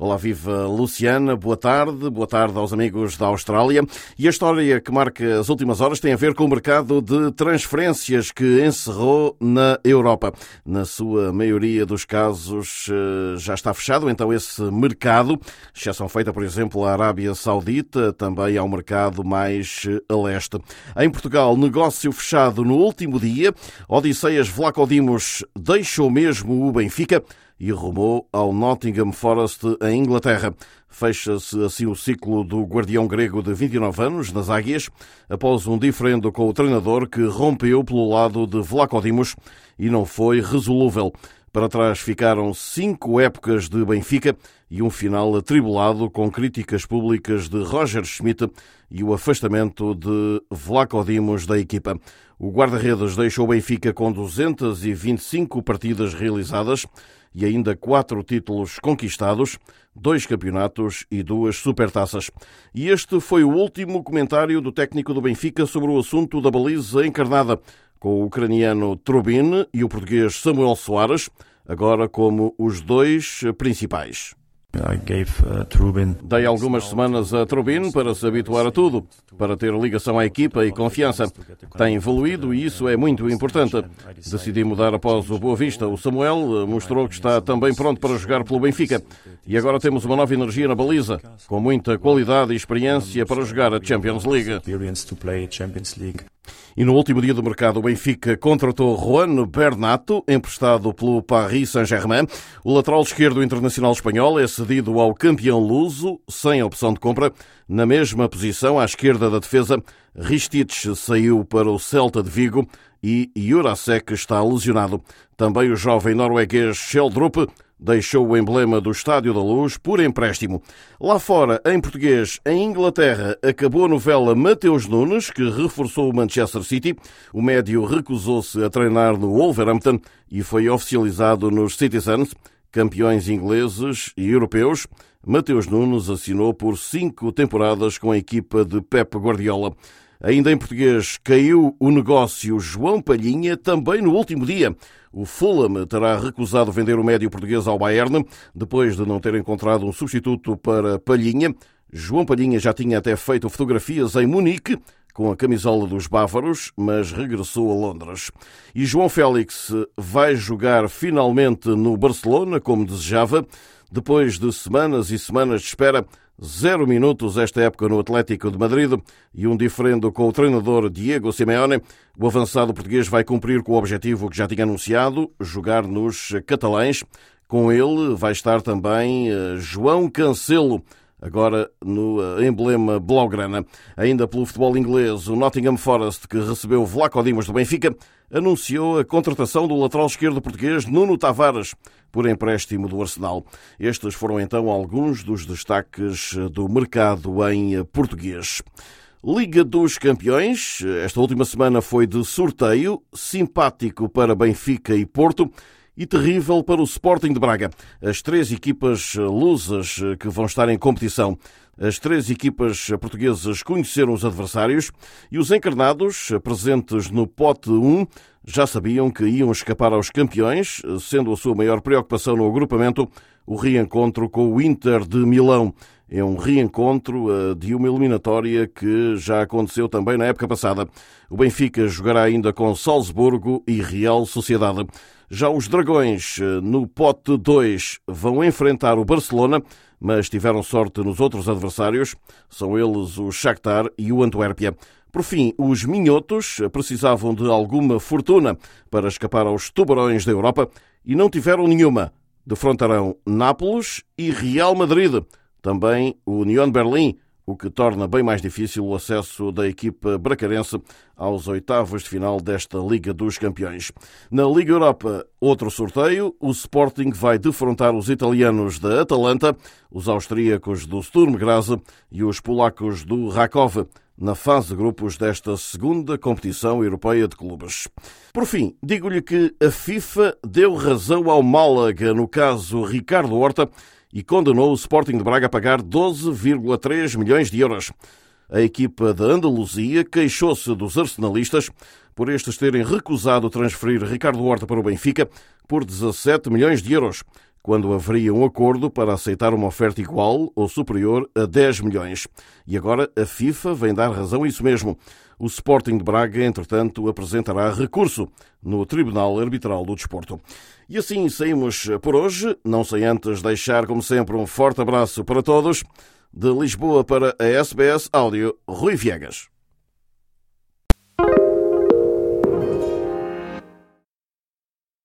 Olá, viva Luciana, boa tarde, boa tarde aos amigos da Austrália. E a história que marca as últimas horas tem a ver com o mercado de transferências que encerrou na Europa. Na sua maioria dos casos eh, já está fechado, então esse mercado, exceção feita, por exemplo, à Arábia Saudita, também ao mercado mais eh, a leste. Em Portugal, negócio fechado no último dia, Odisseias Vlacodimos deixou mesmo o Benfica e rumou ao Nottingham Forest em Inglaterra. Fecha-se assim o ciclo do guardião grego de 29 anos nas Águias, após um diferendo com o treinador que rompeu pelo lado de Vlacodimos e não foi resolúvel. Para trás ficaram cinco épocas de Benfica e um final atribulado com críticas públicas de Roger Schmidt e o afastamento de Vlaco Dimos da equipa. O guarda-redes deixou o Benfica com 225 partidas realizadas e ainda quatro títulos conquistados, dois campeonatos e duas supertaças. E este foi o último comentário do técnico do Benfica sobre o assunto da baliza encarnada, com o ucraniano Trubin e o português Samuel Soares, agora como os dois principais. Uh, Dei algumas semanas a Trubin para se habituar a tudo, para ter ligação à equipa e confiança. Tem evoluído e isso é muito importante. Decidi mudar após o Boa Vista. O Samuel mostrou que está também pronto para jogar pelo Benfica. E agora temos uma nova energia na baliza, com muita qualidade e experiência para jogar a Champions League. E no último dia do mercado, o Benfica contratou Juan Bernato, emprestado pelo Paris Saint-Germain. O lateral esquerdo internacional espanhol é cedido ao campeão luso, sem opção de compra. Na mesma posição, à esquerda da defesa, Ristich saiu para o Celta de Vigo e Jurasek está lesionado. Também o jovem norueguês Sheldrup deixou o emblema do Estádio da Luz por empréstimo. Lá fora, em português, em Inglaterra, acabou a novela Mateus Nunes, que reforçou o Manchester City. O médio recusou-se a treinar no Wolverhampton e foi oficializado nos Citizens, campeões ingleses e europeus. Mateus Nunes assinou por cinco temporadas com a equipa de Pep Guardiola. Ainda em português, caiu o negócio João Palhinha também no último dia. O Fulham terá recusado vender o médio português ao Bayern depois de não ter encontrado um substituto para Palhinha. João Palhinha já tinha até feito fotografias em Munique com a camisola dos bávaros, mas regressou a Londres. E João Félix vai jogar finalmente no Barcelona, como desejava, depois de semanas e semanas de espera Zero minutos esta época no Atlético de Madrid e um diferendo com o treinador Diego Simeone. O avançado português vai cumprir com o objetivo que já tinha anunciado, jogar nos catalães. Com ele vai estar também eh, João Cancelo, agora no eh, emblema blaugrana. Ainda pelo futebol inglês, o Nottingham Forest, que recebeu Vlaco Dimas do Benfica, anunciou a contratação do lateral esquerdo português Nuno Tavares por empréstimo do Arsenal. Estes foram então alguns dos destaques do mercado em português. Liga dos Campeões, esta última semana foi de sorteio, simpático para Benfica e Porto e terrível para o Sporting de Braga. As três equipas lusas que vão estar em competição. As três equipas portuguesas conheceram os adversários e os encarnados, presentes no pote 1, já sabiam que iam escapar aos campeões, sendo a sua maior preocupação no agrupamento o reencontro com o Inter de Milão. É um reencontro eh, de uma eliminatória que já aconteceu também na época passada. O Benfica jogará ainda com Salzburgo e Real Sociedade. Já os Dragões, eh, no pote 2, vão enfrentar o Barcelona, mas tiveram sorte nos outros adversários. São eles o Shakhtar e o Antuérpia. Por fim, os minhotos precisavam de alguma fortuna para escapar aos tubarões da Europa e não tiveram nenhuma. Defrontarão Nápoles e Real Madrid. Também o Union Berlim, o que torna bem mais difícil o acesso da equipa bracarense aos oitavos de final desta Liga dos Campeões. Na Liga Europa, outro sorteio, o Sporting vai defrontar os italianos da Atalanta, os austríacos do Sturm Graz e os polacos do Rakov na fase de grupos desta segunda competição europeia de clubes. Por fim, digo-lhe que a FIFA deu razão ao Málaga no caso Ricardo Horta e condenou o Sporting de Braga a pagar 12,3 milhões de euros. A equipa da Andaluzia queixou-se dos arsenalistas por estes terem recusado transferir Ricardo Horta para o Benfica por 17 milhões de euros. Quando haveria um acordo para aceitar uma oferta igual ou superior a 10 milhões. E agora a FIFA vem dar razão a isso mesmo. O Sporting de Braga, entretanto, apresentará recurso no Tribunal Arbitral do Desporto. E assim saímos por hoje, não sem antes deixar, como sempre, um forte abraço para todos. De Lisboa para a SBS Áudio, Rui Viegas.